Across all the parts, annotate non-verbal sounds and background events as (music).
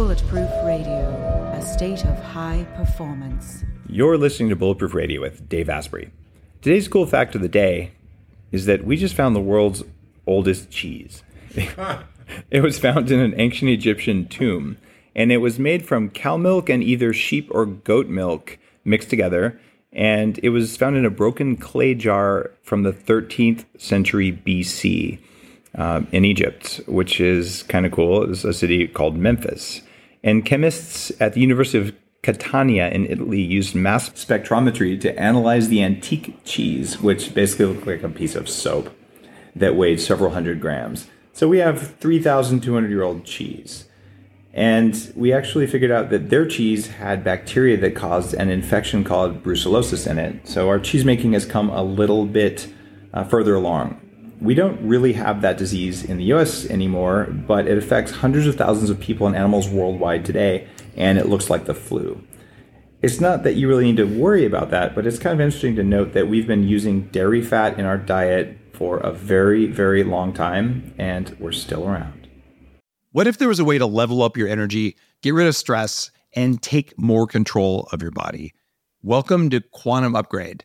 Bulletproof Radio, a state of high performance. You're listening to Bulletproof Radio with Dave Asprey. Today's cool fact of the day is that we just found the world's oldest cheese. (laughs) (laughs) it was found in an ancient Egyptian tomb, and it was made from cow milk and either sheep or goat milk mixed together. And it was found in a broken clay jar from the 13th century BC uh, in Egypt, which is kind of cool. It's a city called Memphis. And chemists at the University of Catania in Italy used mass spectrometry to analyze the antique cheese, which basically looked like a piece of soap that weighed several hundred grams. So we have 3,200 year old cheese. And we actually figured out that their cheese had bacteria that caused an infection called brucellosis in it. So our cheese making has come a little bit uh, further along. We don't really have that disease in the US anymore, but it affects hundreds of thousands of people and animals worldwide today, and it looks like the flu. It's not that you really need to worry about that, but it's kind of interesting to note that we've been using dairy fat in our diet for a very, very long time, and we're still around. What if there was a way to level up your energy, get rid of stress, and take more control of your body? Welcome to Quantum Upgrade.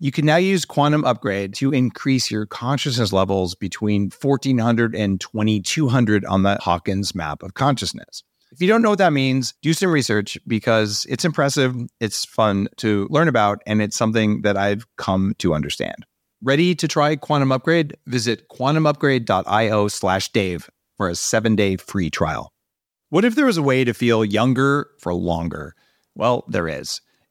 You can now use Quantum Upgrade to increase your consciousness levels between 1400 and 2200 on the Hawkins map of consciousness. If you don't know what that means, do some research because it's impressive, it's fun to learn about, and it's something that I've come to understand. Ready to try Quantum Upgrade? Visit quantumupgrade.io slash Dave for a seven day free trial. What if there was a way to feel younger for longer? Well, there is.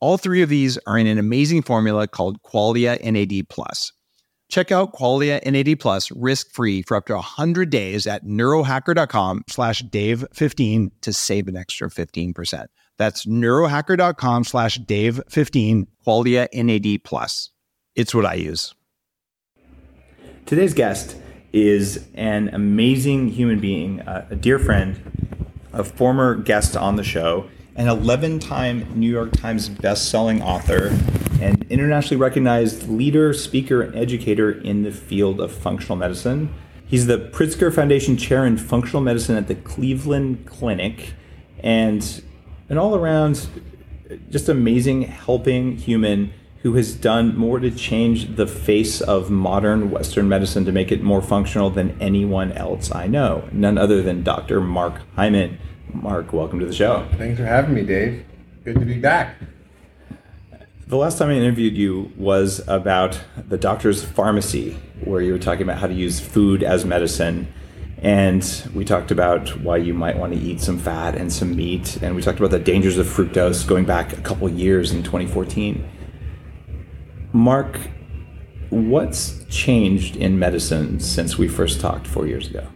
All three of these are in an amazing formula called Qualia NAD plus. Check out Qualia NAD plus risk-free for up to 100 days at neurohacker.com slash dave15 to save an extra 15%. That's neurohacker.com slash dave15, Qualia NAD plus. It's what I use. Today's guest is an amazing human being, uh, a dear friend, a former guest on the show, an 11 time New York Times best-selling author, and internationally recognized leader, speaker, and educator in the field of functional medicine. He's the Pritzker Foundation Chair in Functional Medicine at the Cleveland Clinic, and an all around just amazing helping human who has done more to change the face of modern Western medicine to make it more functional than anyone else I know. None other than Dr. Mark Hyman. Mark, welcome to the show. Thanks for having me, Dave. Good to be back. The last time I interviewed you was about the doctor's pharmacy, where you were talking about how to use food as medicine. And we talked about why you might want to eat some fat and some meat. And we talked about the dangers of fructose going back a couple years in 2014. Mark, what's changed in medicine since we first talked four years ago?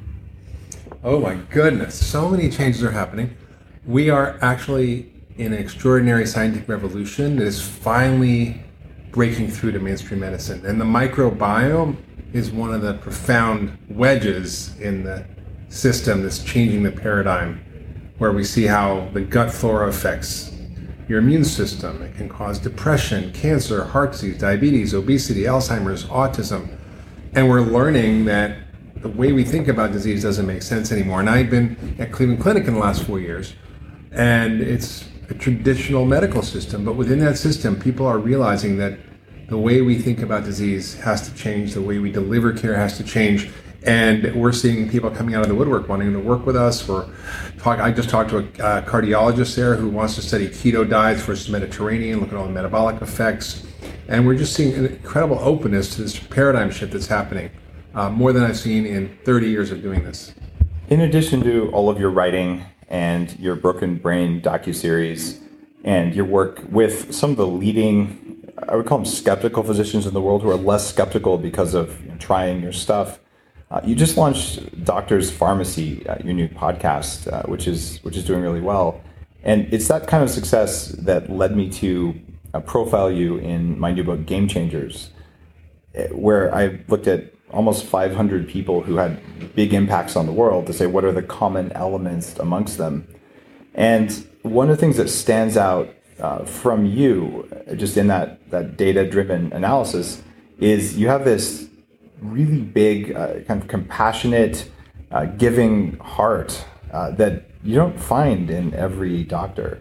Oh my goodness, so many changes are happening. We are actually in an extraordinary scientific revolution that is finally breaking through to mainstream medicine. And the microbiome is one of the profound wedges in the system that's changing the paradigm, where we see how the gut flora affects your immune system. It can cause depression, cancer, heart disease, diabetes, obesity, Alzheimer's, autism. And we're learning that the way we think about disease doesn't make sense anymore. And I've been at Cleveland Clinic in the last four years, and it's a traditional medical system. But within that system, people are realizing that the way we think about disease has to change, the way we deliver care has to change, and we're seeing people coming out of the woodwork wanting to work with us. We're talk, I just talked to a uh, cardiologist there who wants to study keto diets versus Mediterranean, look at all the metabolic effects, and we're just seeing an incredible openness to this paradigm shift that's happening, uh, more than I've seen in 30 years of doing this. In addition to all of your writing and your Broken Brain docu-series and your work with some of the leading, I would call them skeptical physicians in the world who are less skeptical because of you know, trying your stuff. Uh, you just launched Doctor's Pharmacy, uh, your new podcast, uh, which is which is doing really well, and it's that kind of success that led me to uh, profile you in my new book, Game Changers, eh, where I looked at almost 500 people who had big impacts on the world to say what are the common elements amongst them, and one of the things that stands out uh, from you, just in that that data driven analysis, is you have this really big, uh, kind of compassionate, uh, giving heart uh, that you don't find in every doctor.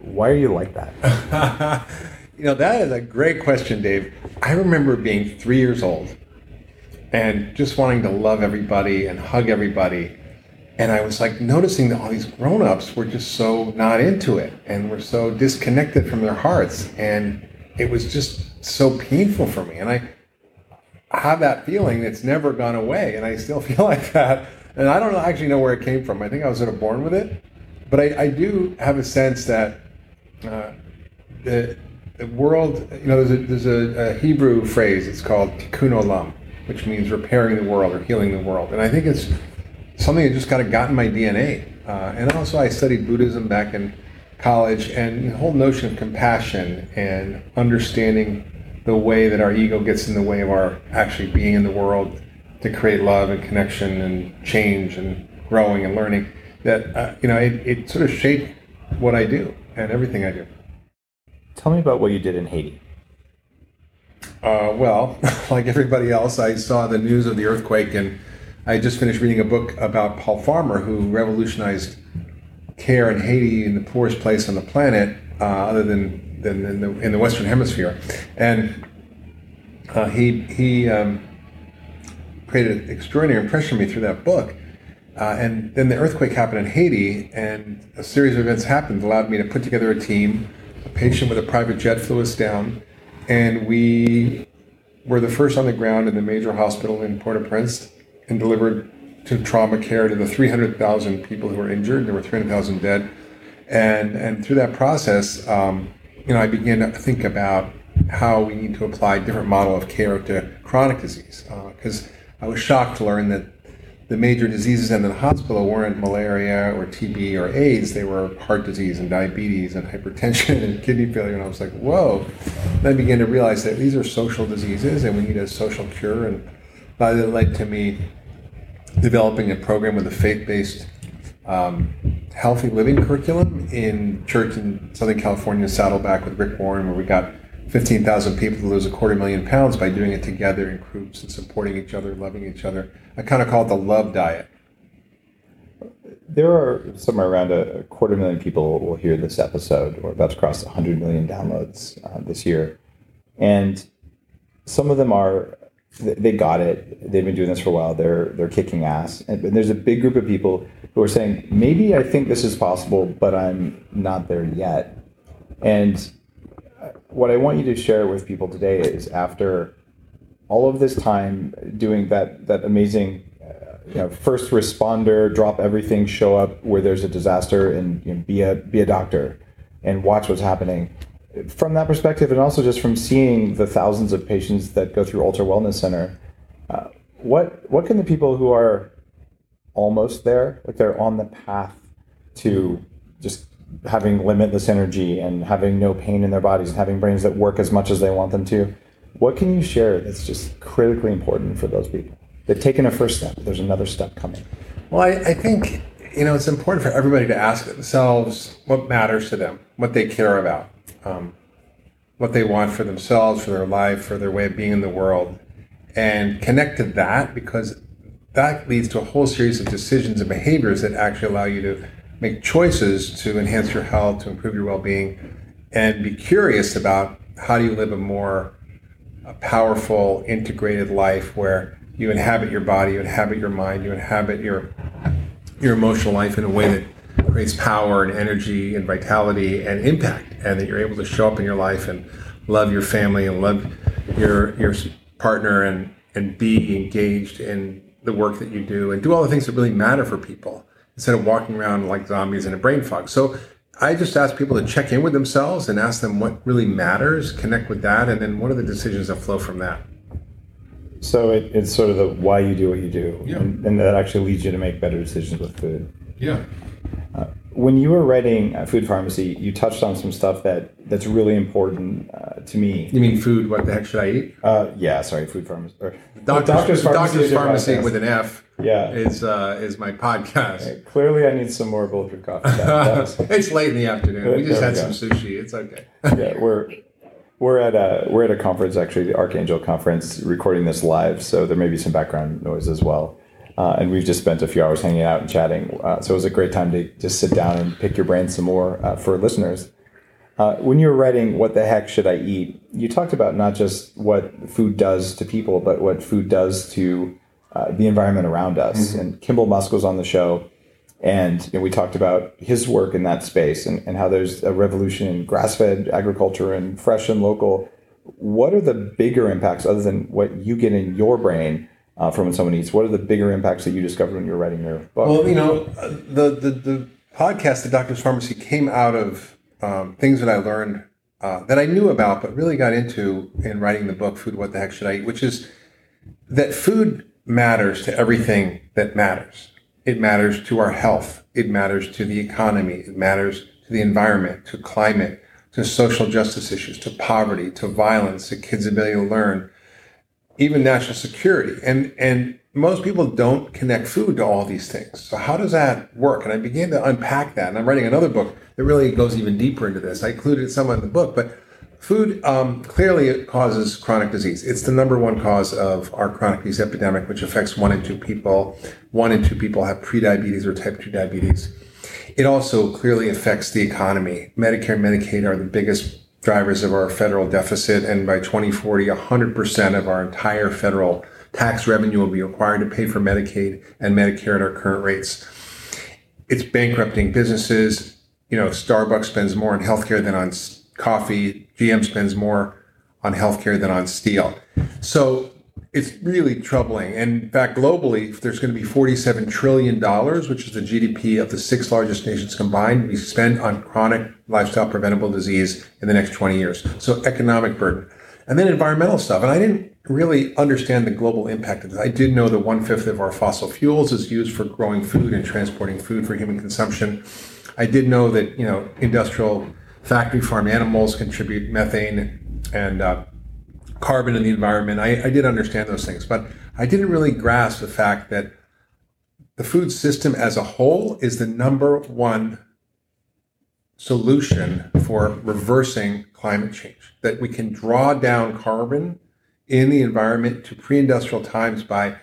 Why are you like that? (laughs) you know, that is a great question, Dave. I remember being three years old and just wanting to love everybody and hug everybody. And I was like noticing that all these grown ups were just so not into it and were so disconnected from their hearts. And it was just so painful for me. And I, have that feeling. that's never gone away, and I still (laughs) feel like that. And I don't actually know where it came from. I think I was sort of born with it, but I, I do have a sense that uh, the, the world. You know, there's a, there's a, a Hebrew phrase. It's called tikkun olam, which means repairing the world or healing the world. And I think it's something that just kind of got in my DNA. Uh, and also, I studied Buddhism back in college, and the whole notion of compassion and understanding the way that our ego gets in the way of our actually being in the world to create love and connection and change and growing and learning that uh, you know it, it sort of shaped what i do and everything i do tell me about what you did in haiti uh, well (laughs) like everybody else i saw the news of the earthquake and i just finished reading a book about paul farmer who revolutionized care in haiti in the poorest place on the planet uh, other than than in the, in the Western Hemisphere, and uh, he he um, created an extraordinary impression on me through that book. Uh, and then the earthquake happened in Haiti, and a series of events happened that allowed me to put together a team. A patient with a private jet flew us down, and we were the first on the ground in the major hospital in Port-au-Prince and delivered to trauma care to the 300,000 people who were injured. There were 300,000 dead, and and through that process, um, you know, I began to think about how we need to apply different model of care to chronic disease. Because uh, I was shocked to learn that the major diseases in the hospital weren't malaria or TB or AIDS. They were heart disease and diabetes and hypertension and (laughs) kidney failure. And I was like, whoa. And I began to realize that these are social diseases and we need a social cure. And that led to me developing a program with a faith-based um, healthy living curriculum in church in Southern California, Saddleback with Rick Warren, where we got 15,000 people to lose a quarter million pounds by doing it together in groups and supporting each other, loving each other. I kind of call it the love diet. There are somewhere around a quarter million people will hear this episode. We're about to cross 100 million downloads uh, this year. And some of them are they got it. They've been doing this for a while. They're they're kicking ass. And there's a big group of people who are saying, maybe I think this is possible, but I'm not there yet. And what I want you to share with people today is after all of this time doing that that amazing uh, you know, first responder, drop everything, show up where there's a disaster, and you know, be a be a doctor, and watch what's happening. From that perspective, and also just from seeing the thousands of patients that go through UltraWellness Center, uh, what what can the people who are almost there, like they're on the path to having limitless energy and having no pain in their bodies and having brains that work as much as they want them to, what can you share that's just critically important for those people? They've taken a first step. There's another step coming. Well, I, I think you know it's important for everybody to ask themselves what matters to them, what they care about um, what they want for themselves, for their life, for their way of being in the world, and connect to that because that leads to a whole series of decisions and behaviors that actually allow you to make choices to enhance your health, to improve your well-being, and be curious about how do you live a more a powerful, integrated life where you inhabit your body, you inhabit your mind, you inhabit your your emotional life in a way that creates power and energy and vitality and impact, and that you're able to show up in your life and love your family and love your your partner and and be engaged in the work that you do and do all the things that really matter for people instead of walking around like zombies in a brain fog. So I just ask people to check in with themselves and ask them what really matters, connect with that, and then what are the decisions that flow from that. So it, it's sort of the why you do what you do, Yeah. and, and that actually leads you to make better decisions with food. Yeah. When you were writing uh, Food Pharmacy, you touched on some stuff that that's really important uh, to me. You mean food? What the heck should I eat? Uh, yeah, sorry, Food Pharmacy. Or, Doctor's, Doctor's, is your Pharmacy with an F. Yeah. is uh, is my podcast. Clearly, I need some more bulletproof coffee. That- was- (laughs) it's late in the afternoon. We just There had we some sushi. It's okay. yeah, we're we're at a we're at a conference actually, the Archangel conference, recording this live. So there may be some background noise as well. Uh, and we've just spent a few hours hanging out and chatting. Uh, so it was a great time to just sit down and pick your brain some more uh, for listeners. Uh, when you were writing "What the heck should I eat," you talked about not just what food does to people, but what food does to uh, the environment around us. And Kimball Musk was on the show, and you know, we talked about his work in that space and, and how there's a revolution in grass-fed agriculture and fresh and local. What are the bigger impacts other than what you get in your brain uh, from when someone eats? What are the bigger impacts that you discovered when you were writing your book? Well, you know, the the, the podcast, the Doctor's Pharmacy, came out of um, things that I learned uh, that I knew about, but really got into in writing the book, "Food: What the Heck Should I Eat?" Which is that food matters to everything that matters. It matters to our health. It matters to the economy. It matters to the environment, to climate, to social justice issues, to poverty, to violence, to kids' ability to learn, even national security. And and most people don't connect food to all these things. So how does that work? And I began to unpack that. And I'm writing another book that really goes even deeper into this. I included some in the book, but food um, clearly it causes chronic disease. It's the number one cause of our chronic disease epidemic, which affects one in two people. One in two people have prediabetes or type 2 diabetes. It also clearly affects the economy. Medicare and Medicaid are the biggest drivers of our federal deficit, and by 2040, 100% of our entire federal tax revenue will be required to pay for Medicaid and Medicare at our current rates. It's bankrupting businesses. You know, Starbucks spends more on healthcare than on coffee. GM spends more on healthcare than on steel. So it's really troubling. And in fact, globally, there's going to be $47 trillion, which is the GDP of the six largest nations combined, we spend on chronic lifestyle preventable disease in the next 20 years. So economic burden. And then environmental stuff. And I didn't really understand the global impact of this. I did know that one fifth of our fossil fuels is used for growing food and transporting food for human consumption. I did know that, you know, industrial factory farm animals contribute methane and uh, carbon in the environment. I, I did understand those things, but I didn't really grasp the fact that the food system as a whole is the number one solution for reversing climate change. That we can draw down carbon in the environment to pre industrial times by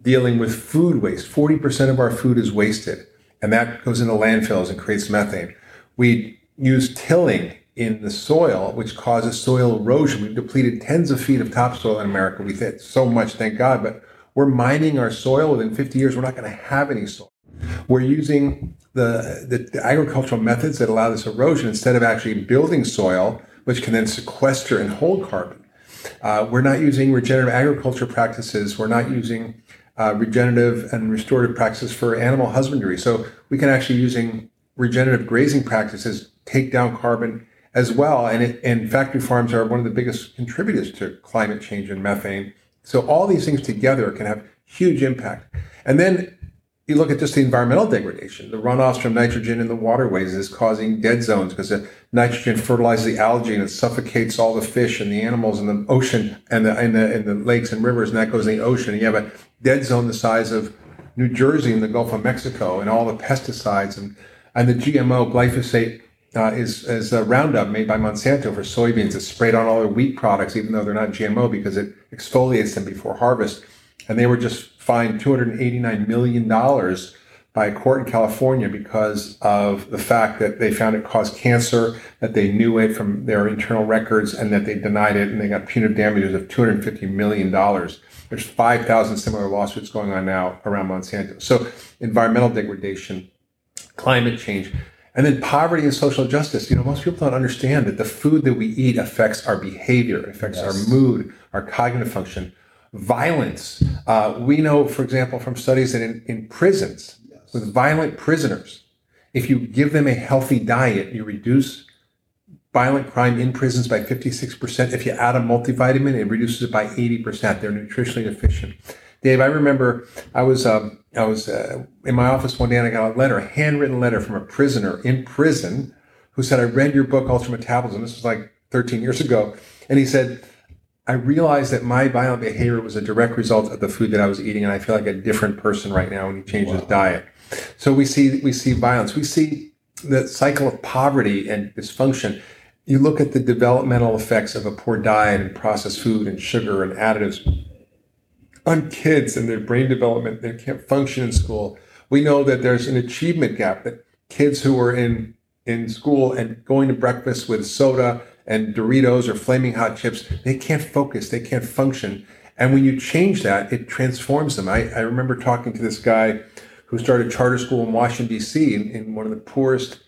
dealing with food waste. 40% of our food is wasted, and that goes into landfills and creates methane. We use tilling in the soil, which causes soil erosion. We've depleted tens of feet of topsoil in America. We've hit so much, thank God, but we're mining our soil. Within 50 years, we're not going to have any soil. We're using the, the, the agricultural methods that allow this erosion instead of actually building soil, which can then sequester and hold carbon. Uh, we're not using regenerative agriculture practices. We're not using uh, regenerative and restorative practices for animal husbandry. So we can actually using regenerative grazing practices take down carbon as well. And, it, and factory farms are one of the biggest contributors to climate change and methane. So all these things together can have huge impact. And then you look at just the environmental degradation. The runoffs from nitrogen in the waterways is causing dead zones because the nitrogen fertilizes the algae and it suffocates all the fish and the animals in the ocean and the in the, in the lakes and rivers, and that goes in the ocean. And you have a dead zone the size of New Jersey and the Gulf of Mexico, and all the pesticides and and the GMO glyphosate uh, is is a Roundup made by Monsanto for soybeans. It's sprayed on all their wheat products, even though they're not GMO, because it exfoliates them before harvest. And they were just fined two hundred eighty nine million dollars by a court in California because of the fact that they found it caused cancer, that they knew it from their internal records, and that they denied it, and they got punitive damages of two hundred fifty million dollars. There's 5,000 similar lawsuits going on now around Monsanto. So environmental degradation, climate change, and then poverty and social justice. You know, most people don't understand that the food that we eat affects our behavior, affects yes. our mood, our cognitive function. Violence. Uh, we know, for example, from studies that in, in prisons yes. with violent prisoners, if you give them a healthy diet, you reduce violent crime in prisons by 56%. If you add a multivitamin, it reduces it by 80%. They're nutritionally deficient. Dave, I remember I was um, I was uh, in my office one day and I got a letter, a handwritten letter from a prisoner in prison who said, "I read your book, Ultra Metabolism." This was like 13 years ago, and he said, "I realized that my violent behavior was a direct result of the food that I was eating, and I feel like a different person right now when he changed wow. his diet." So we see we see violence, we see the cycle of poverty and dysfunction you look at the developmental effects of a poor diet and processed food and sugar and additives on kids and their brain development. They can't function in school. We know that there's an achievement gap that kids who are in in school and going to breakfast with soda and Doritos or flaming hot chips, they can't focus, they can't function. And when you change that, it transforms them. I, I remember talking to this guy who started charter school in Washington, D.C., in, in one of the poorest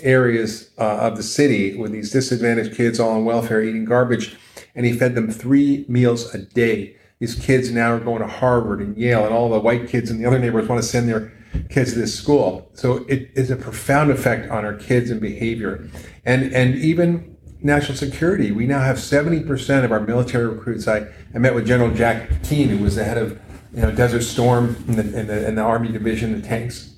areas uh, of the city with these disadvantaged kids all on welfare eating garbage. And he fed them three meals a day. These kids now are going to Harvard and Yale, and all the white kids in the other neighborhoods want to send their kids to this school. So it is a profound effect on our kids and behavior. And, and even national security, we now have 70% of our military recruits. I, I met with General Jack Keane, who was the head of you know, Desert Storm in the, in the, the Army Division, the tanks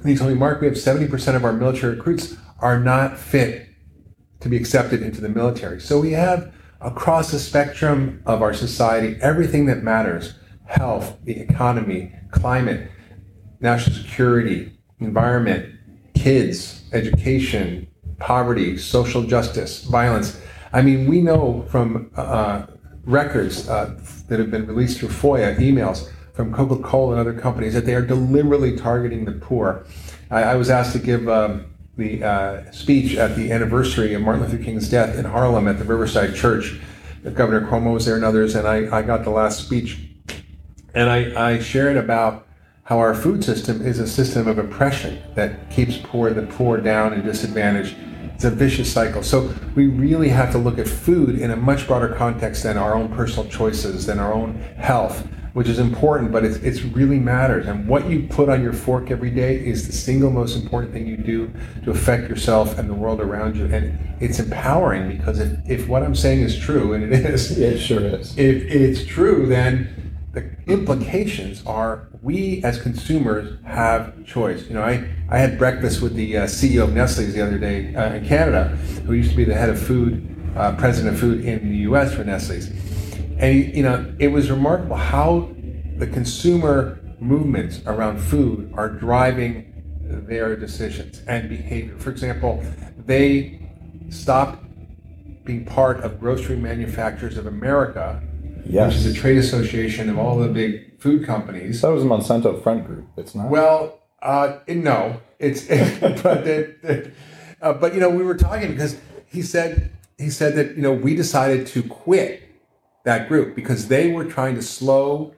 and he told me, Mark, we have 70% of our military recruits are not fit to be accepted into the military. So we have across the spectrum of our society everything that matters health, the economy, climate, national security, environment, kids, education, poverty, social justice, violence. I mean, we know from uh, records uh, that have been released through FOIA, emails, from Coca Cola and other companies that they are deliberately targeting the poor. I, I was asked to give um, the uh, speech at the anniversary of Martin Luther King's death in Harlem at the Riverside Church. Governor Cuomo was there and others, and I, I got the last speech. And I, I shared about how our food system is a system of oppression that keeps poor the poor down and disadvantaged. It's a vicious cycle. So we really have to look at food in a much broader context than our own personal choices, than our own health, which is important, but it's, it's really matters. And what you put on your fork every day is the single most important thing you do to affect yourself and the world around you. And it's empowering because if, if what I'm saying is true, and it is, (laughs) it sure is. If it's true, then the implications are we as consumers have choice. You know, I, I had breakfast with the uh, CEO of Nestle's the other day uh, in Canada, who used to be the head of food, uh, president of food in the U.S. for Nestle's and you know, it was remarkable how the consumer movements around food are driving their decisions and behavior. For example, they stopped being part of Grocery Manufacturers of America, yes. which is a trade association of all the big food companies. That was a Monsanto front group. It's not. Well, uh, no, it's (laughs) but it, uh, but you know we were talking because he said he said that you know we decided to quit that group because they were trying to slow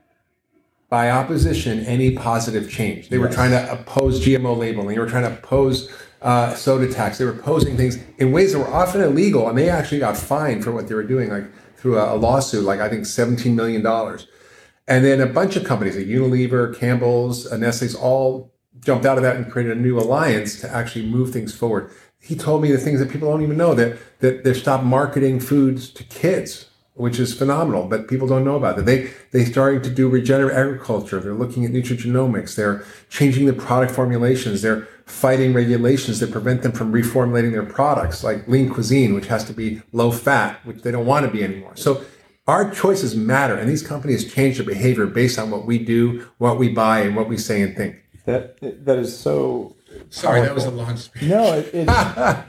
by opposition any positive change. They yes. were trying to oppose GMO labeling. They were trying to oppose uh, soda tax. They were opposing things in ways that were often illegal, and they actually got fined for what they were doing, like through a, a lawsuit, like I think seventeen million dollars. And then a bunch of companies, like Unilever, Campbell's, Nestle's, all jumped out of that and created a new alliance to actually move things forward. He told me the things that people don't even know that that they stopped marketing foods to kids which is phenomenal, but people don't know about it. They they starting to do regenerative agriculture. They're looking at nutrigenomics. They're changing the product formulations. They're fighting regulations that prevent them from reformulating their products, like lean cuisine, which has to be low fat, which they don't want to be anymore. So our choices matter, and these companies change their behavior based on what we do, what we buy, and what we say and think. That that is so Sorry, that was a long speech. No, it, it,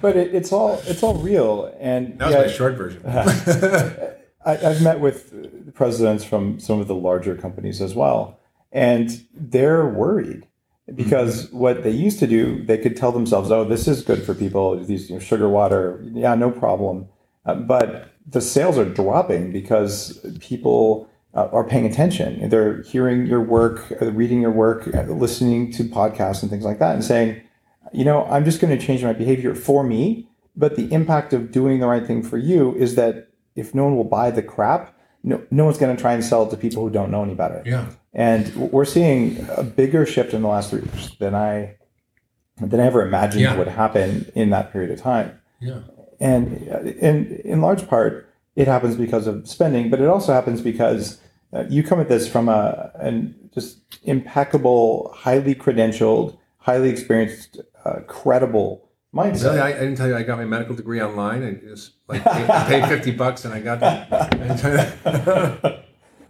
but it, it's all it's all real, and that was yeah, my short version. (laughs) I, have met with presidents from some of the larger companies as well, and they're worried because mm-hmm. what they used to do, they could tell themselves, "Oh, this is good for people. These you know, sugar water, yeah, no problem." Uh, but the sales are dropping because people uh, are paying attention. They're hearing your work, uh, reading your work, uh, listening to podcasts and things like that, and saying, you know, I'm just going to change my behavior for me. But the impact of doing the right thing for you is that if no one will buy the crap, no, no one's going to try and sell it to people who don't know any better. Yeah. And we're seeing a bigger shift in the last three years than I than I ever imagined Yeah. would happen in that period of time. Yeah. And and in large part, it happens because of spending, but it also happens because uh, you come at this from a an just impeccable, highly credentialed, highly experienced, uh, credible mindset. Really, I, I didn't tell you I got my medical degree online and just like paid, paid fifty bucks and I got. The, (laughs)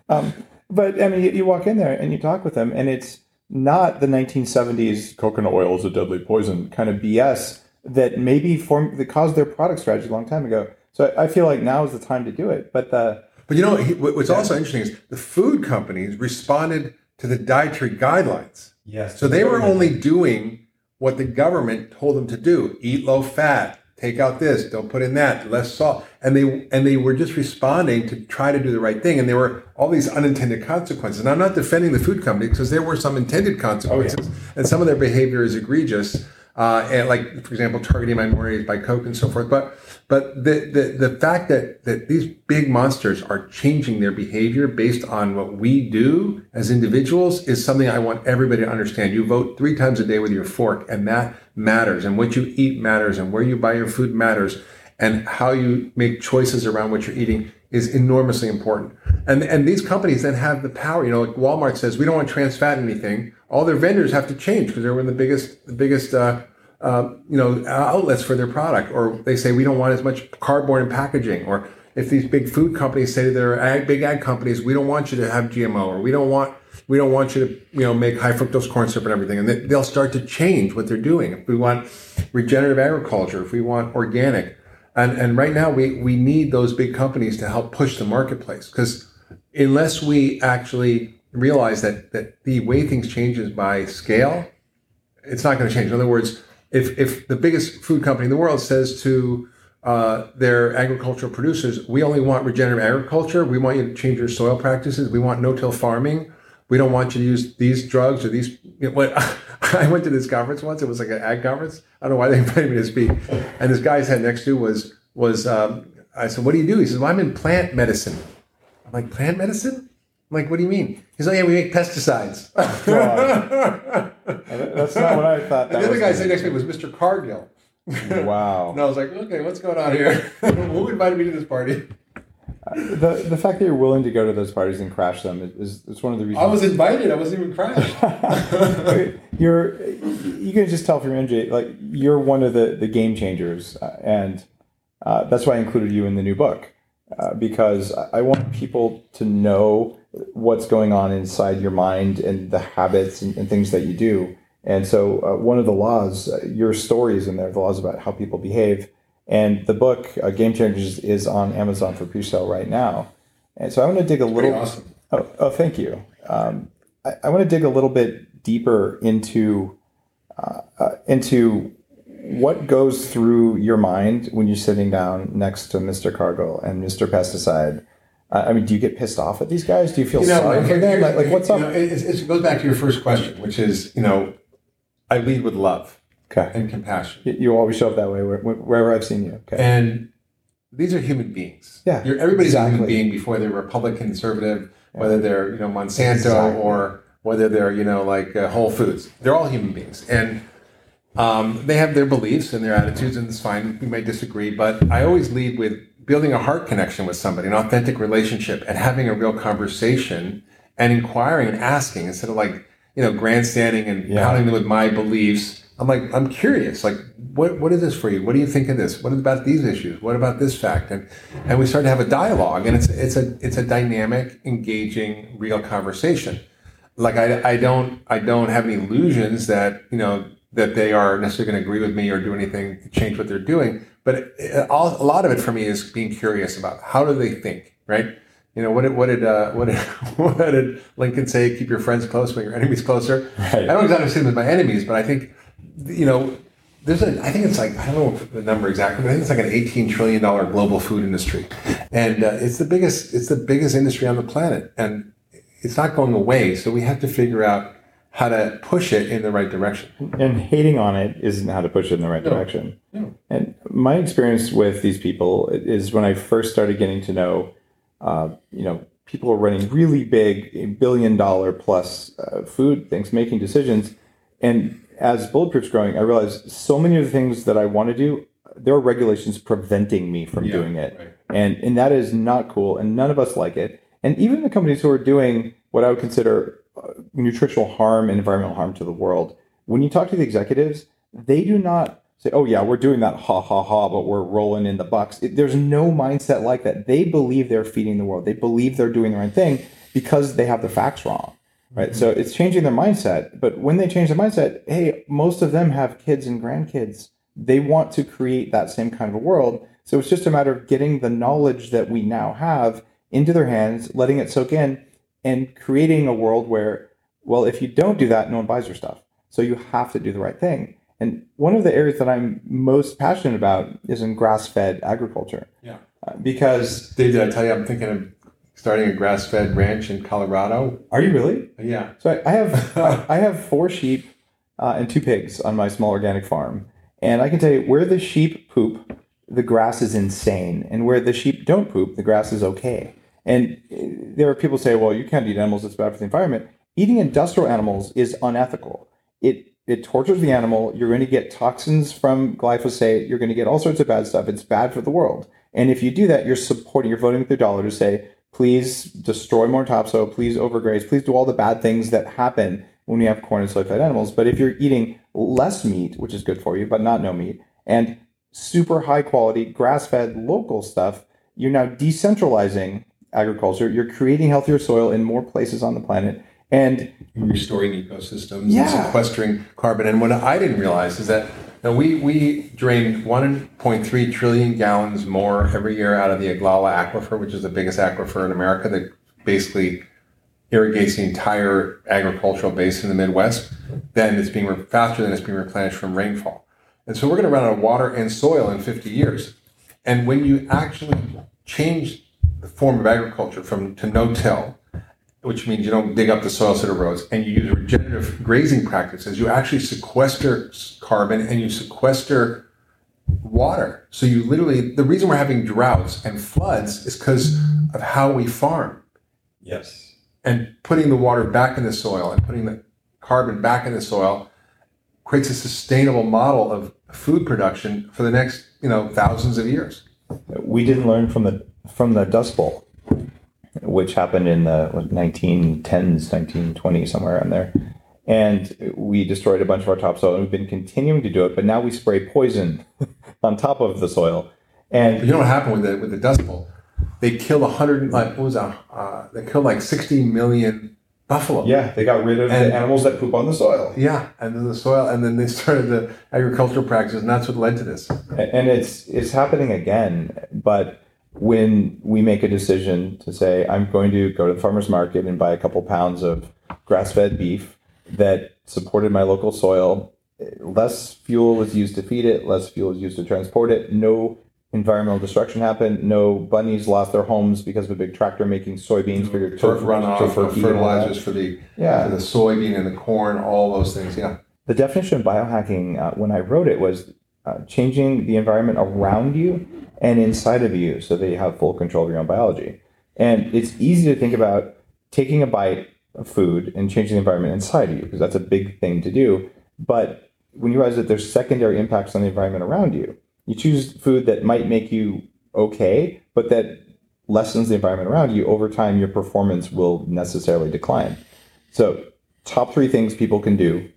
Um, but I mean, you, you walk in there and you talk with them, and it's not the 1970s coconut oil is a deadly poison kind of BS that maybe formed that caused their product strategy a long time ago. So I I feel like now is the time to do it. But the but you know he- what- what's also interesting is the food companies responded to the dietary guidelines. yes, So they were only doing what the government told them to do: eat low fat, take out this, don't put in that, less salt, and they and they were just responding to try to do the right thing. And there were all these unintended consequences. And I'm not defending the food company because there were some intended consequences, oh, and some of their behavior is egregious. Uh, and like, for example, targeting minorities by Coke and so forth. But but the, the the fact that that these big monsters are changing their behavior based on what we do as individuals is something I want everybody to understand. You vote three times a day with your fork, and that matters. And what you eat matters, and where you buy your food matters, and how you make choices around what you're eating is enormously important. And and these companies then have the power. You know, like Walmart says, we don't want trans fat in anything. All their vendors have to change because they're one of the biggest the biggest. Uh, uh, you know, outlets for their product, or they say we don't want as much cardboard and packaging, or if these big food companies say to their ag, big ag companies, we don't want you to have GMO, or we don't want we don't want you to you know make high fructose corn syrup and everything, and they, they'll start to change what they're doing. If we want regenerative agriculture, if we want organic, and and right now we we need those big companies to help push the marketplace because unless we actually realize that that the way things changes by scale, it's not going to change. In other words, if if the biggest food company in the world says to uh, their agricultural producers, we only want regenerative agriculture. We want you to change your soil practices. We want no-till farming. We don't want you to use these drugs or these. You know, what (laughs) I went to this conference once. It was like an ag conference. I don't know why they (laughs) invited me to speak. And this guy I sat next to was was. Um, I said, "What do you do?" He says, "Well, I'm in plant medicine." I'm like, "Plant medicine?" I'm like, "What do you mean?" He's like, "Yeah, we make pesticides." (laughs) that's not what I thought. And the other guy sitting next to me was Mr. Cargill. Wow. And I was like, okay, what's going on here? Who invited me to this party? The the fact that you're willing to go to those parties and crash them is, is one of the reasons. I was invited. I wasn't even crashed. (laughs) you're you can just tell from your energy like you're one of the the game changers uh, and uh, that's why i included you in the new book uh, because I want people to know what's going on inside your mind and the habits and, and things that you do and so uh, one of the laws uh, your stories in there the laws about how people behave and the book uh, game changers is on amazon for pre-sale right now and so i want to dig a little awesome. oh, oh thank you um, I, I want to dig a little bit deeper into uh, uh, into what goes through your mind when you're sitting down next to Mr. Cargill and Mr. Pesticide. Uh, I mean, do you get pissed off at these guys? Do you feel You know, sorry for them? Like, like what's up? know, it, it goes back to your first question, which is, you know, I lead with love okay, and compassion. you, always show up that way where, wherever I've seen you. Okay, And these are human beings. Yeah, You're, everybody's a human being before they're Republican, conservative, whether they're, you know, Monsanto Exactly. or whether they're, you know, like uh, Whole Foods. They're all human beings. And um, they have their beliefs and their attitudes, and it's fine. We may disagree, but I always lead with building a heart connection with somebody, an authentic relationship, and having a real conversation and inquiring and asking instead of like, you know, grandstanding and Yeah. pounding them with my beliefs. I'm like, I'm curious. Like, what what is this for you? What do you think of this? What about these issues? What about this fact? And and we start to have a dialogue, and it's it's a it's a dynamic, engaging, real conversation like I, I don't I don't have any illusions that you know that they are necessarily going to agree with me or do anything to change what they're doing. But it, all, a lot of it for me is being curious about how do they think, right? You know what did what did uh, what did (laughs) what did Lincoln say? Keep your friends close, but your enemies closer. Right. I don't exactly see them as my enemies, but I think you know there's a, I think it's like, I don't know the number exactly, but I think it's like an $18 trillion global food industry. And uh, it's the biggest, it's the biggest industry on the planet. And it's not going away. So we have to figure out how to push it in the right direction. And hating on it isn't how to push it in the right No. direction. No. And my experience with these people is when I first started getting to know, uh, you know, people are running really big, billion dollar plus uh, food things, making decisions. And as Bulletproof's growing, I realized so many of the things that I want to do, there are regulations preventing me from Yeah, doing it. right. And, and that is not cool. And none of us like it. And even the companies who are doing what I would consider uh, nutritional harm and environmental harm to the world, when you talk to the executives, they do not say, "Oh yeah, we're doing that, ha ha ha," but we're rolling in the bucks. It, there's no mindset like that. They believe they're feeding the world. They believe they're doing the right thing because they have the facts wrong, right? So it's changing their mindset. But when they change their mindset, hey, most of them have kids and grandkids. They want to create that same kind of a world. So it's just a matter of getting the knowledge that we now have into their hands, letting it soak in, and creating a world where, well, if you don't do that, no one buys your stuff. So you have to do the right thing. And one of the areas that I'm most passionate about is in grass fed agriculture. Yeah. Uh, because, Dave, did I tell you I'm thinking of starting a grass fed ranch in Colorado? are you really? Yeah. So I, I have (laughs) I, I have four sheep uh, and two pigs on my small organic farm, and I can tell you where the sheep poop, the grass is insane, and where the sheep don't poop, the grass is okay. And uh, there are people who say, well, you can't eat animals; it's bad for the environment. Eating industrial animals is unethical. It it tortures the animal. You're going to get toxins from glyphosate. You're going to get all sorts of bad stuff. It's bad for the world. And if you do that, you're supporting. You're voting with your dollar to say, please destroy more topsoil. Please overgraze. Please do all the bad things that happen when you have corn and soy fed animals. But if you're eating less meat, which is good for you, but not no meat, and super high quality grass fed local stuff, you're now decentralizing agriculture. You're creating healthier soil in more places on the planet. And restoring ecosystems Yeah. and sequestering carbon. And what I didn't realize is that know, we, we drain 1.3 trillion gallons more every year out of the Ogallala Aquifer, which is the biggest aquifer in America that basically irrigates the entire agricultural base in the Midwest, then it's being re- faster than it's being replenished from rainfall. And so we're going to run out of water and soil in 50 years. And when you actually change the form of agriculture from to no-till, which means you don't dig up the soil so it erodes, and you use regenerative grazing practices, you actually sequester carbon and you sequester water. So you literally, the reason we're having droughts and floods is because of how we farm yes, and putting the water back in the soil and putting the carbon back in the soil creates a sustainable model of food production for the next, you know, thousands of years. we didn't learn from the from the Dust Bowl, which happened in the 1910s, 1920s, somewhere around there. And we destroyed a bunch of our topsoil, and we've been continuing to do it. But now we spray poison (laughs) on top of the soil, and You know what happened with the with the Dust Bowl? They killed a hundred like what was that? Uh, they killed like sixty million buffalo. yeah, they got rid of And- the animals that poop on the soil. Yeah, and then the soil, and then they (laughs) started the agricultural practices, and that's what led to this. and it's it's happening again but when we make a decision to say i'm going to go to the farmers market and buy a couple pounds of grass-fed beef that supported my local soil less fuel was used to feed it less fuel was used to transport it no environmental destruction happened no bunnies lost their homes because of a big tractor making soybeans for your Turf runoff, turf of feed and all that. fertilizers for the Yeah. for the soybean and the corn, all those things. Yeah, the definition of biohacking uh, when I wrote it was uh, changing the environment around you and inside of you so that you have full control of your own biology. And it's easy to think about taking a bite of food and changing the environment inside of you because that's a big thing to do. But when you realize that there's secondary impacts on the environment around you, you choose food that might make you okay, but that lessens the environment around you. Over time, your performance will necessarily decline. So, top three things people can do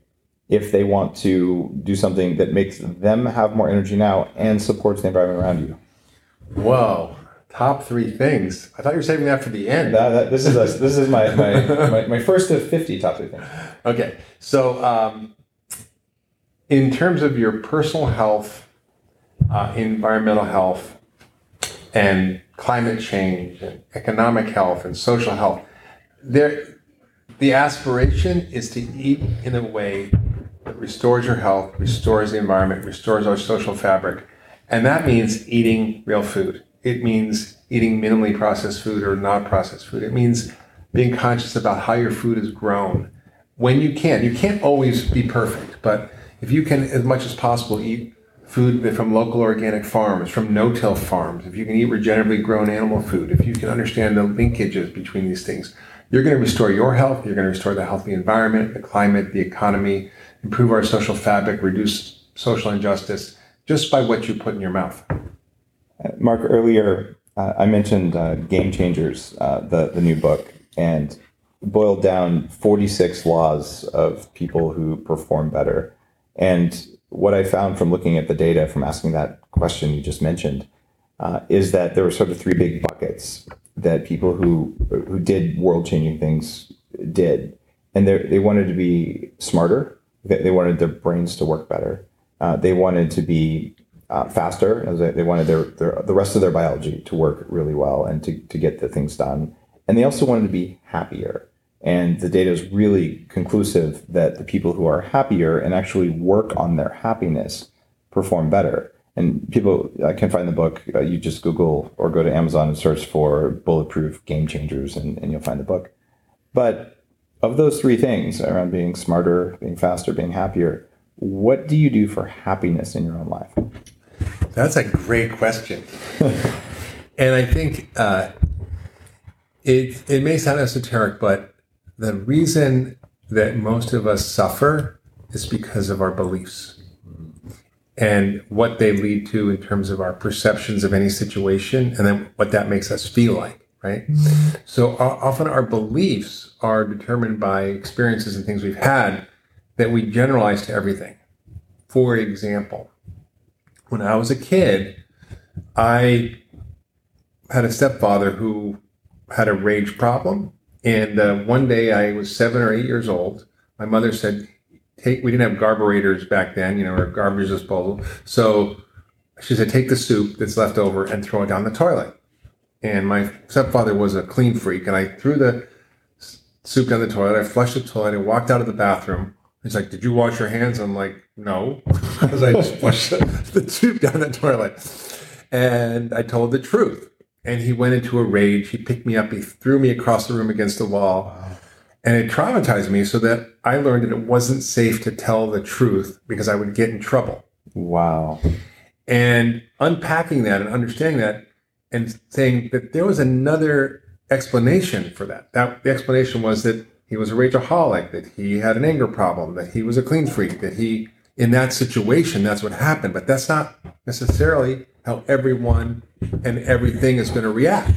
if they want to do something that makes them have more energy now and supports the environment around you. Whoa. Top three things. I thought you were saving that for the end. That, that, this is a, this is my, my, my, my first of 50 top three things. Okay. So, um, in terms of your personal health, uh, environmental health, and climate change, and economic health, and social health, there, the aspiration is to eat in a way that restores your health, restores the environment, restores our social fabric. And that means eating real food. It means eating minimally processed food or not processed food. It means being conscious about how your food is grown. When you can, you can't always be perfect, but if you can, as much as possible, eat food from local organic farms, from no-till farms, if you can eat regeneratively grown animal food, if you can understand the linkages between these things, you're going to restore your health. You're going to restore the healthy environment, the climate, the economy, improve our social fabric, reduce social injustice just by what you put in your mouth. Mark, earlier uh, I mentioned uh, Game Changers, uh, the, the new book, and boiled down 46 laws of people who perform better. And what I found from looking at the data, from asking that question you just mentioned, uh, is that there were sort of three big buckets that people who who did world changing things did, and they they wanted to be smarter. They, wanted their brains to work better. Uh, they wanted to be uh, faster. They wanted their, their the rest of their biology to work really well and to to get the things done. And they also wanted to be happier. And the data is really conclusive that the people who are happier and actually work on their happiness perform better. And people I can find the book. Uh, you just Google or go to Amazon and search for bulletproof game changers, and, and you'll find the book. But of those three things around being smarter, being faster, being happier, what do you do for happiness in your own life? That's a great question. (laughs) and I think uh, it, it may sound esoteric, but the reason that most of us suffer is because of our beliefs and what they lead to in terms of our perceptions of any situation and then what that makes us feel like right mm-hmm. so often our beliefs are determined by experiences and things we've had that we generalize to everything for example when i was a kid i had a stepfather who had a rage problem and uh, one day i was seven or eight years old my mother said take, we didn't have carburetors back then, you know, or garbage disposal. So she said, take the soup that's left over and throw it down the toilet. And my stepfather was a clean freak, and I threw the soup down the toilet. I flushed the toilet. I walked out of the bathroom. He's like, "Did you wash your hands?" I'm like, "No," (laughs) because I just (laughs) flushed the soup down the toilet. And I told the truth. And he went into a rage. He picked me up. He threw me across the room against the wall. Wow. And it traumatized me so that I learned that it wasn't safe to tell the truth because I would get in trouble. Wow. And unpacking that and understanding that and saying that there was another explanation for that. That the explanation was that he was a rageaholic, that he had an anger problem, that he was a clean freak, that he in that situation that's what happened. But that's not necessarily how everyone and everything is going to react.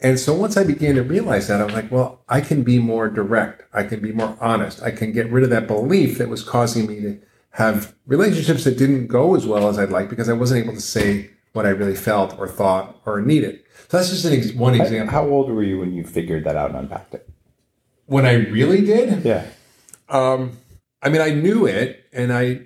And so once I began to realize that, I was like, well, I can be more direct. I can be more honest. I can get rid of that belief that was causing me to have relationships that didn't go as well as I'd like because I wasn't able to say what I really felt or thought or needed. So that's just an ex- one example. How old were you when you figured that out and unpacked it? When I really did? Yeah. Um, I mean, I knew it and I,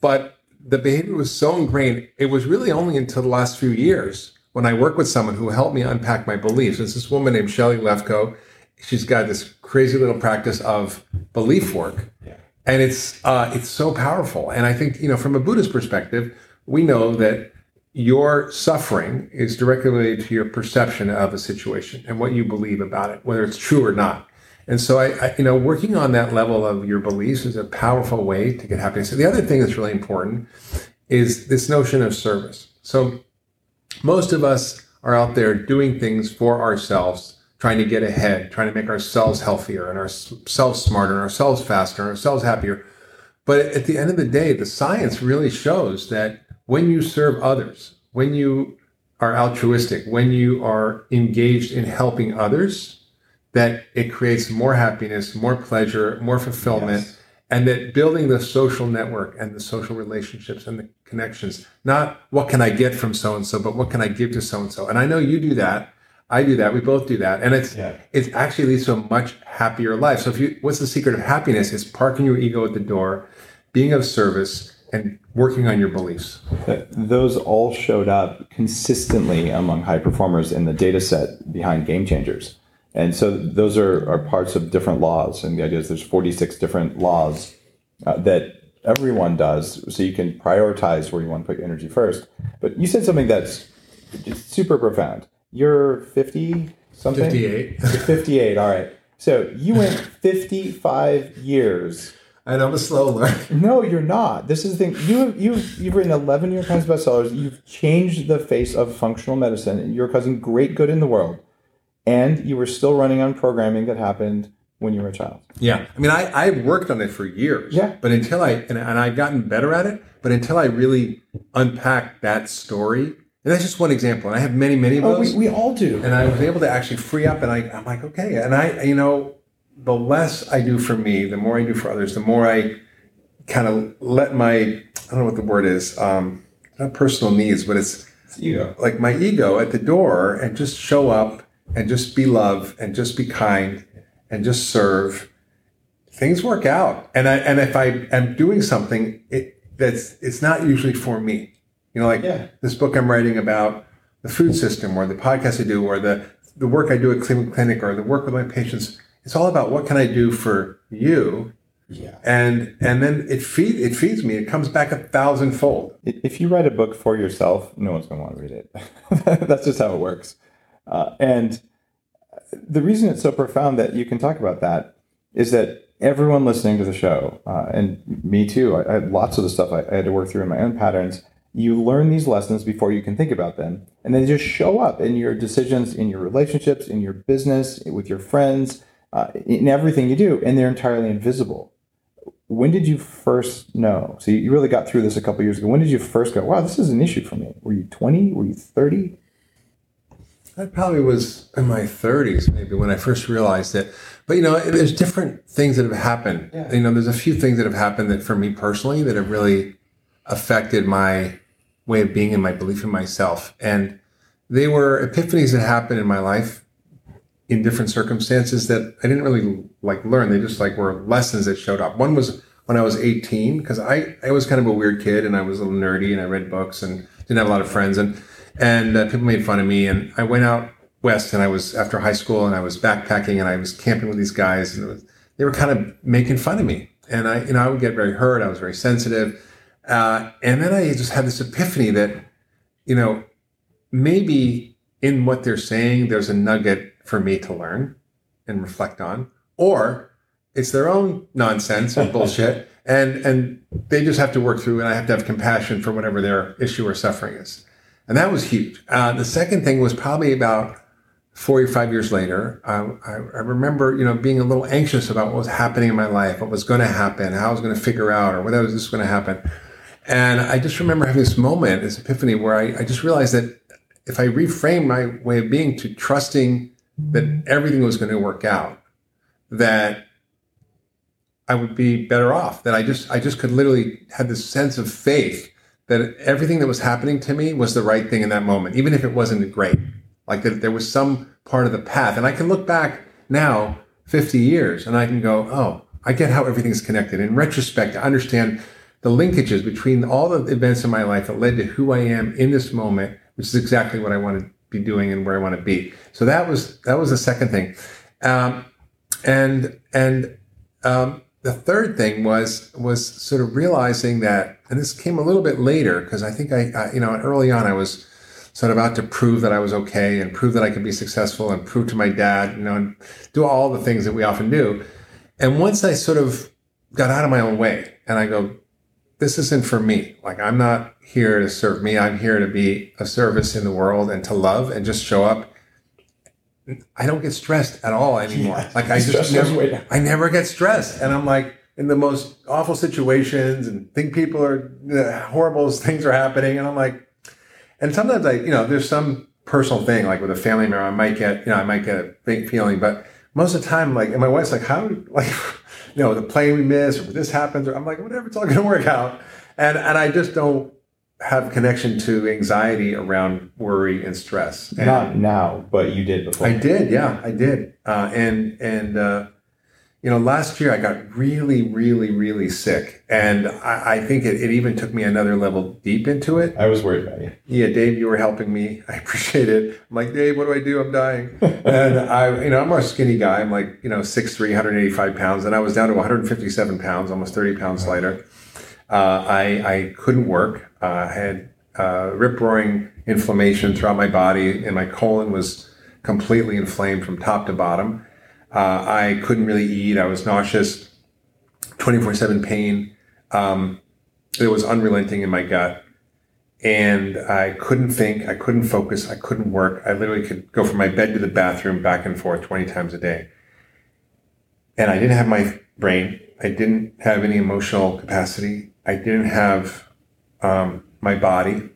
but the behavior was so ingrained. It was really only until the last few years when I work with someone who helped me unpack my beliefs. It's this woman named Shelly Lefkoe. She's got this crazy little practice of belief work. Yeah. And it's uh, it's so powerful. And I think, you know, from a Buddhist perspective, we know that your suffering is directly related to your perception of a situation and what you believe about it, whether it's true or not. And so I, I, you know, working on that level of your beliefs is a powerful way to get happiness. So the other thing that's really important is this notion of service. So most of us are out there doing things for ourselves, trying to get ahead, trying to make ourselves healthier and ourselves smarter and ourselves faster and ourselves happier. But at the end of the day, the science really shows that when you serve others, when you are altruistic, when you are engaged in helping others, that it creates more happiness, more pleasure, more fulfillment. Yes. and that building the social network and the social relationships and the connections not what can i get from so and so but what can i give to so and so and i know you do that. I do that. We both do that. And it's yeah. it actually leads to a much happier life. So if you what's the secret of happiness? Is parking your ego at the door being of service and working on your beliefs those all showed up consistently among high performers in the data set behind game changers and so those are, are parts of different laws. And the idea is there's 46 different laws uh, that everyone does, so you can prioritize where you want to put your energy first. But you said something that's super profound. You're 50 something? 58. You're 58, all right. So you went 55 years. And I'm a slow learner. No, you're not. This is the thing. You you've you've written 11 New York Times bestsellers. You've changed the face of functional medicine. You're causing great good in the world, and you were still running on programming that happened when you were a child. Yeah. I mean, I, I worked on it for years. Yeah. But until I, and, and I've gotten better at it, but until I really unpacked that story, and that's just one example. And I have many, many of Oh, those. we, we all do. and I was able to actually free up, and I, I'm like, okay. And I, you know, the less I do for me, the more I do for others, the more I kind of let my, I don't know what the word is, um, not personal needs, but it's ego. like my ego at the door and just show up and just be love and just be kind and just serve things work out and i and if i am doing something it that's it's not usually for me you know like Yeah. this book i'm writing about the food system or the podcast i do or the the work i do at cleveland clinic or the work with my patients it's all about what can i do for you Yeah. and and then it feed it feeds me it comes back a thousandfold If you write a book for yourself, no one's going to want to read it. (laughs) That's just how it works. Uh, and the reason it's so profound that you can talk about that is that everyone listening to the show, uh, and me too, I, I had lots of the stuff I, I had to work through in my own patterns. You learn these lessons before you can think about them, and then they just show up in your decisions, in your relationships, in your business, with your friends, uh, in everything you do, and they're entirely invisible when did you first know? So you really got through this a couple years ago. When did you first go, wow, this is an issue for me? Were you 20? Were you 30? I probably was in my 30s, maybe when I first realized it. But you know, there's different things that have happened. Yeah. You know, there's a few things that have happened that for me personally that have really affected my way of being and my belief in myself. And they were epiphanies that happened in my life in different circumstances that I didn't really like learn. They just like were lessons that showed up. One was when I was 18 because I, I was kind of a weird kid and I was a little nerdy and I read books and didn't have a lot of friends and and uh, people made fun of me and I went out west and I was after high school and I was backpacking and I was camping with these guys and was, they were kind of making fun of me and I you know I would get very hurt. I was very sensitive. Uh, and then I just had this epiphany that, you know, maybe in what they're saying, there's a nugget for me to learn and reflect on, or it's their own nonsense and (laughs) bullshit, and and they just have to work through, and I have to have compassion for whatever their issue or suffering is, and that was huge. Uh, the second thing was probably about four or five years later. I, I, I remember, you know, being a little anxious about what was happening in my life, what was going to happen, how I was going to figure out, or whether this was going to happen. And I just remember having this moment, this epiphany, where I, I just realized that if I reframed my way of being to trusting that everything was going to work out, that I would be better off. That I just I just could literally had this sense of faith that everything that was happening to me was the right thing in that moment, even if it wasn't great. Like that there was some part of the path. And I can look back now, 50 years, and I can go, oh, I get how everything's connected. In retrospect, I understand the linkages between all the events in my life that led to who I am in this moment, which is exactly what I want to be doing and where I want to be. So that was that was the second thing, um, and and um, the third thing was was sort of realizing that, and this came a little bit later because I think I, I you know early on I was sort of out to prove that I was okay and prove that I could be successful and prove to my dad, you know, and do all the things that we often do. And once I sort of got out of my own way and I go, this isn't for me. Like I'm not here to serve me. I'm here to be a service in the world and to love and just show up. I don't get stressed at all anymore. Yeah. like I just never. I never get stressed. And I'm like in the most awful situations and think people are uh, horrible things are happening. And I'm like, and sometimes I, you know, there's some personal thing like with a family member, I might get, you know, I might get a big feeling, but most of the time, like, and my wife's like, how, like, you know, the plane we miss or this happens, or I'm like, whatever, it's all going to work out. And, and I just don't have connection to anxiety around worry and stress. And Not now, but you did before. I did, yeah, I did. Uh, and, and, uh, you know, last year I got really, really, really sick. And I, I think it, it even took me another level deep into it. I was worried about you. Yeah, Dave, you were helping me. (laughs) I appreciate it. I'm like, Dave, what do I do? I'm dying. and I, you know, I'm a skinny guy. I'm like, you know, 6'3", 185 pounds. And I was down to 157 pounds, almost 30 pounds lighter. Uh, I, I couldn't work. Uh, I had uh, rip roaring inflammation throughout my body, and my colon was completely inflamed from top to bottom. Uh, I couldn't really eat. I was nauseous, 24 7 pain. Um, it was unrelenting in my gut. And I couldn't think, I couldn't focus, I couldn't work. I literally could go from my bed to the bathroom back and forth 20 times a day. And I didn't have my brain. I didn't have any emotional capacity. I didn't have um, my body.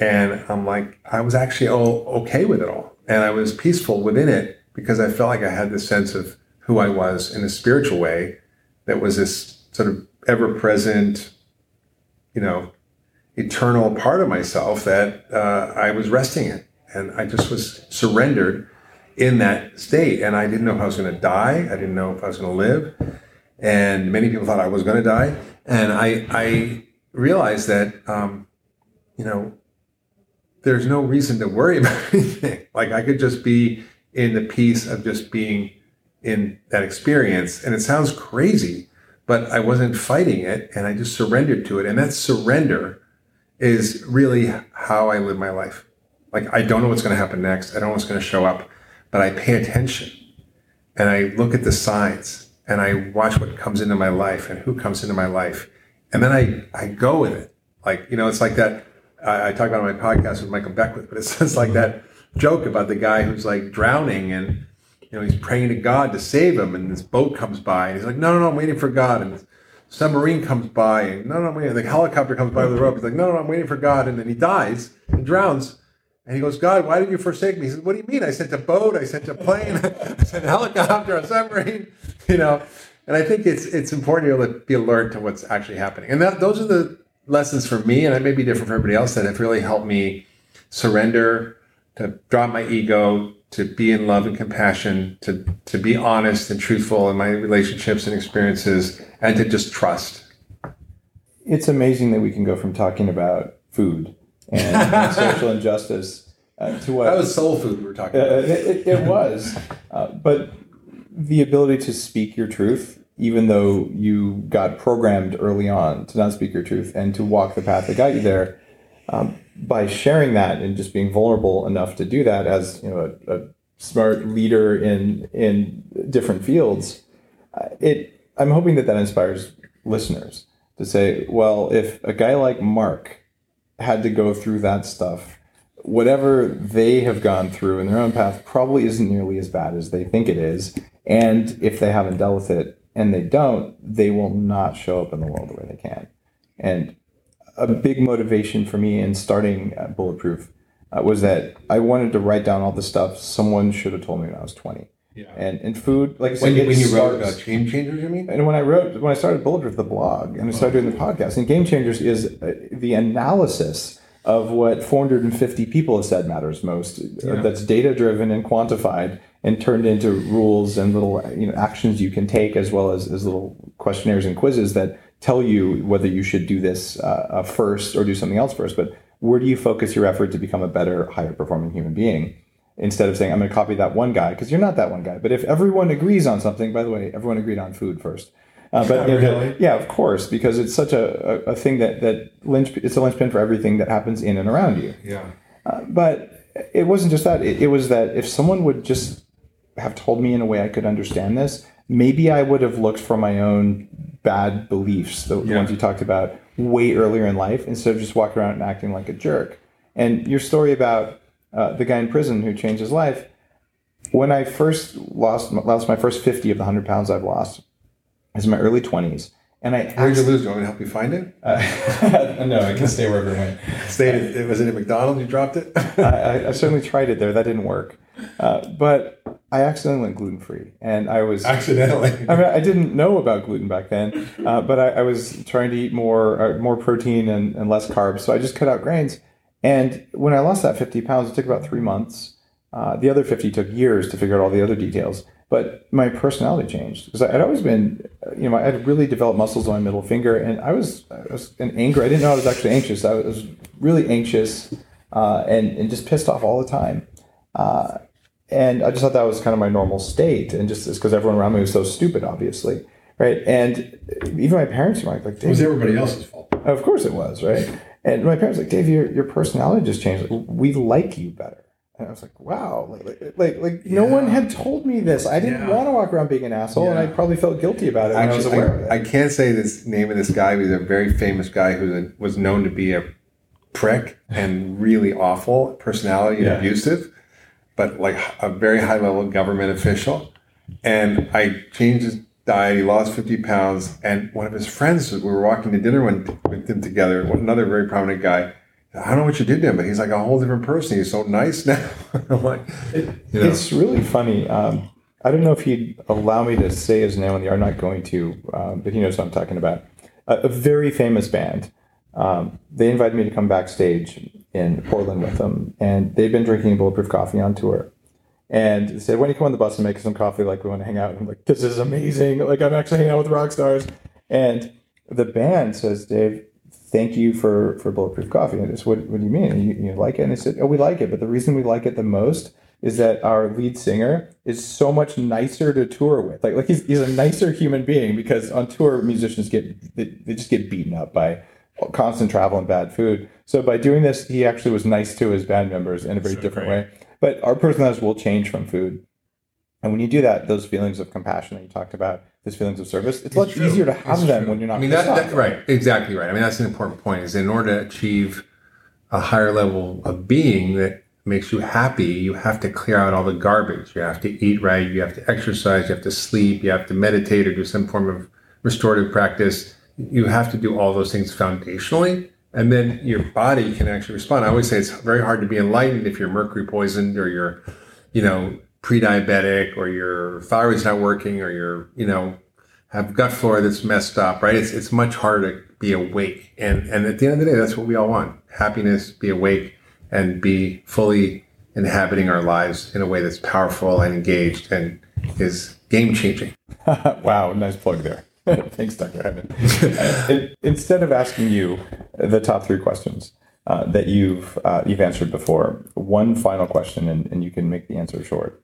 And I'm like, I was actually all okay with it all. And I was peaceful within it because I felt like I had this sense of who I was in a spiritual way that was this sort of ever present, you know, eternal part of myself that uh, I was resting in. And I just was surrendered in that state. And I didn't know if I was going to die. I didn't know if I was going to live. And many people thought I was going to die. And I, I realized that, um, you know, there's no reason to worry (laughs) about anything. Like I could just be in the peace of just being in that experience. And it sounds crazy, but I wasn't fighting it and I just surrendered to it. And that surrender is really how I live my life. Like I don't know what's going to happen next. I don't know what's going to show up, but I pay attention and I look at the signs and I watch what comes into my life and who comes into my life. And then I, I go with it. Like, you know, it's like that. I, I talk about on my podcast with Michael Beckwith, but it's (laughs) just like that joke about the guy who's like drowning and you know he's praying to God to save him, and this boat comes by, and he's like, no, no, no, I'm waiting for God, and this submarine comes by, and no, no, I'm waiting. The helicopter comes by with the rope. He's like, no, no, no, I'm waiting for God, and then he dies and drowns. And he goes, God, why did you forsake me? He says, What do you mean? I sent a boat, I sent a plane, (laughs) I sent a helicopter, a submarine, (laughs) you know. And I think it's it's important to be alert to what's actually happening. And that, those are the lessons for me, and it may be different for everybody else that have really helped me surrender to drop my ego, to be in love and compassion, to, to be honest and truthful in my relationships and experiences, and to just trust. It's amazing that we can go from talking about food and, and (laughs) social injustice uh, to what that was soul food we were talking uh, about. it, it, was, (laughs) uh, but the ability to speak your truth, even though you got programmed early on to not speak your truth and to walk the path that got you there. Um, by sharing that and just being vulnerable enough to do that as you know a, a smart leader in in different fields, uh, it I'm hoping that that inspires listeners to say, well, if a guy like Mark had to go through that stuff, whatever they have gone through in their own path probably isn't nearly as bad as they think it is. And if they haven't dealt with it and they don't, they will not show up in the world the way they can. And a big motivation for me in starting Bulletproof uh, was that I wanted to write down all the stuff someone should have told me when I was 20. Yeah. And in food, like I said, when, when you wrote about Game Changers, you mean? And when I wrote, when I started Bulletproof, the blog, and I started doing the podcast, and Game Changers is uh, the analysis of what 450 people have said matters most. Uh, yeah. that's data driven and quantified and turned into rules and little you know actions you can take as well as, as little questionnaires and quizzes that tell you whether you should do this uh, uh, first or do something else first. But where do you focus your effort to become a better, higher performing human being? Instead of saying, I'm going to copy that one guy, because you're not that one guy. But if everyone agrees on something, by the way, everyone agreed on food first. Uh, but you (laughs) know, really? yeah, of course, because it's such a, a, a, thing that that lynch it's a linchpin for everything that happens in and around you. Yeah. Uh, but it wasn't just that. It, it was that if someone would just have told me in a way I could understand this, maybe I would have looked for my own bad beliefs, the, yeah. the ones you talked about, way earlier in life, instead of just walking around and acting like a jerk. And your story about uh, the guy in prison who changed his life, when I first lost lost my first fifty of the hundred pounds I've lost, is in my early twenties. And I where did you lose? Do you want me to help you find it? Uh, (laughs) no, I can stay wherever I went. Stayed. was it at McDonald's? You dropped it. I, I, certainly tried it there. That didn't work. Uh, but I accidentally went gluten free, and I was accidentally. (laughs) I mean, I didn't know about gluten back then, uh, but I, I, was trying to eat more uh, more protein and, and less carbs, so I just cut out grains. And when I lost that fifty pounds, it took about three months. Uh, the other fifty took years to figure out all the other details. But my personality changed because I'd always been, you know, I had really developed muscles on my middle finger, and I was, I was in anger. I didn't know I was actually anxious. I was really anxious uh, and and just pissed off all the time. Uh, and I just thought that was kind of my normal state, and just because everyone around me was so stupid, obviously, right? And even my parents were like, like it was everybody else's fault. Of course it was, right? And my parents were like, Dave, your, your personality just changed. We like you better. And I was like, wow, like, like, like, like no one had told me this. I didn't Yeah. want to walk around being an asshole, and I probably felt guilty about it. when I was Actually, aware of I, it. I can't say this name of this guy. He's a very famous guy who was known to be a prick and really awful personality and Yeah. abusive, but like a very high level government official. And I changed his diet. He lost 50 pounds. And one of his friends, we were walking to dinner one, with him together, another very prominent guy. I don't know what you did to him, but he's like a whole different person. He's so nice (laughs) now. I'm like, you know. It's really funny. Um, I don't know if he'd allow me to say his name on the. I'm not going to, um, but he knows what I'm talking about. A, a very famous band. Um, they invited me to come backstage in Portland with them, and they'd been drinking bulletproof coffee on tour. And they said, "When you come on the bus and make some coffee, like we want to hang out." And I'm like, "This is amazing! Like I'm actually hanging out with rock stars." And the band says, "Dave, thank you for for bulletproof coffee." And I just, what, what do you mean? You, you like it? And they said, "Oh, we like it, but the reason we like it the most is that our lead singer is so much nicer to tour with. Like, like he's, he's a nicer human being because on tour musicians get they, they just get beaten up by constant travel and bad food. So by doing this, he actually was nice to his band members in a very different way. But our personalities will change from food. And when you do that, those feelings of compassion that you talked about, those feelings of service, it's, a lot true. easier to have It's them true. when you're not. I mean, that, that right, exactly right. I mean, that's an important point. Is in order to achieve a higher level of being that makes you happy, you have to clear out all the garbage. You have to eat right. You have to exercise. You have to sleep. You have to meditate or do some form of restorative practice. You have to do all those things foundationally, and then your body can actually respond. I always say it's very hard to be enlightened if you're mercury poisoned or you're, you know, pre-diabetic or your thyroid's not working or you're, you know, have gut flora that's messed up, right? It's it's much harder to be awake. And and at the end of the day, that's what we all want. Happiness, be awake and be fully inhabiting our lives in a way that's powerful and engaged and is game changing. (laughs) wow, nice plug there. (laughs) Thanks, Dr. In- Instead of asking you the top three questions uh, that you've uh, you've answered before, one final question, and, and you can make the answer short.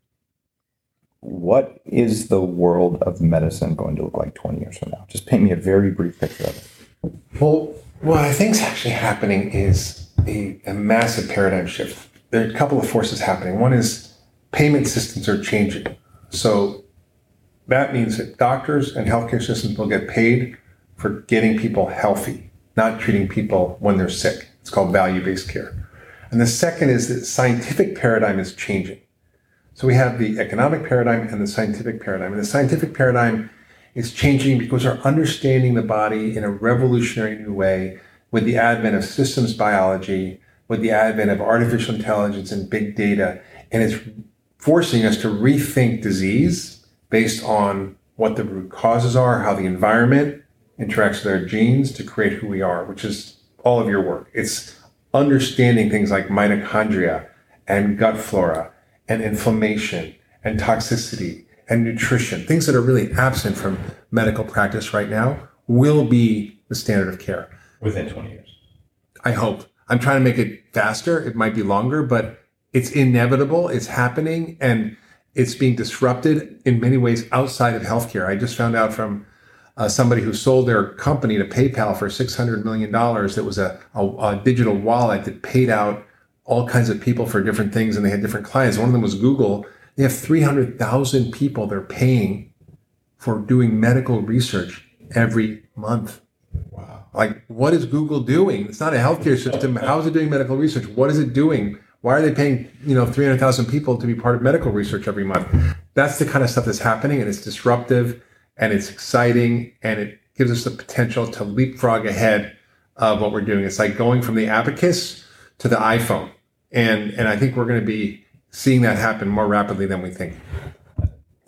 What is the world of medicine going to look like 20 years from now? Just paint me a very brief picture of it. Well, what I think is actually happening is a, a massive paradigm shift. There are a couple of forces happening. One is payment systems are changing. So that means that doctors and healthcare systems will get paid for getting people healthy, not treating people when they're sick. It's called value based care. And the second is that scientific paradigm is changing. So we have the economic paradigm and the scientific paradigm. And the scientific paradigm is changing because we're understanding the body in a revolutionary new way with the advent of systems biology, with the advent of artificial intelligence and big data. And it's forcing us to rethink disease based on what the root causes are, how the environment interacts with our genes to create who we are, which is all of your work. It's understanding things like mitochondria and gut flora and inflammation and toxicity and nutrition, things that are really absent from medical practice right now, will be the standard of care. Within 20 years. I hope. I'm trying to make it faster. It might be longer, but it's inevitable. It's happening and it's being disrupted in many ways outside of healthcare. I just found out from uh, somebody who sold their company to PayPal for $600 million. That was a, a, a digital wallet that paid out all kinds of people for different things and they had different clients. One of them was Google. They have 300,000 people they're paying for doing medical research every month. Wow. Like, what is Google doing? It's not a healthcare system. How is it doing medical research? What is it doing? Why are they paying, you know, 300,000 people to be part of medical research every month? That's the kind of stuff that's happening and it's disruptive and it's exciting and it gives us the potential to leapfrog ahead of what we're doing. It's like going from the abacus to the iPhone. And, and I think we're going to be seeing that happen more rapidly than we think.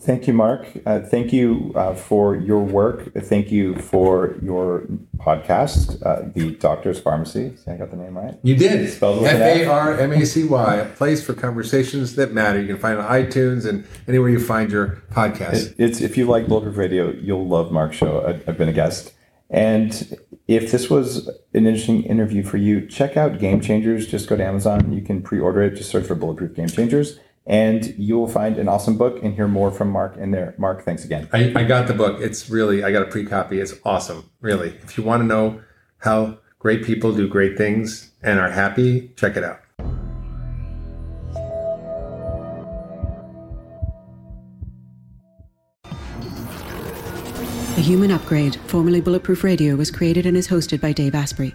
Thank you, Mark. Uh, thank you uh, for your work. Thank you for your podcast, uh, The Doctor's Pharmacy. I got the name right. You did. Spelled an F. A R M A C Y, a place for conversations that matter. You can find it on iTunes and anywhere you find your podcast. It's if you like Bulletproof Radio, you'll love Mark's show. I, I've been a guest, and if this was an interesting interview for you, check out Game Changers. Just go to Amazon. You can pre-order it. Just search for Bulletproof Game Changers, and you will find an awesome book and hear more from Mark in there. Mark, thanks again. I, I got the book. It's really, I got a pre copy. It's awesome. Really. If you want to know how great people do great things and are happy, check it out. The Human Upgrade, formerly Bulletproof Radio, was created and is hosted by Dave Asprey.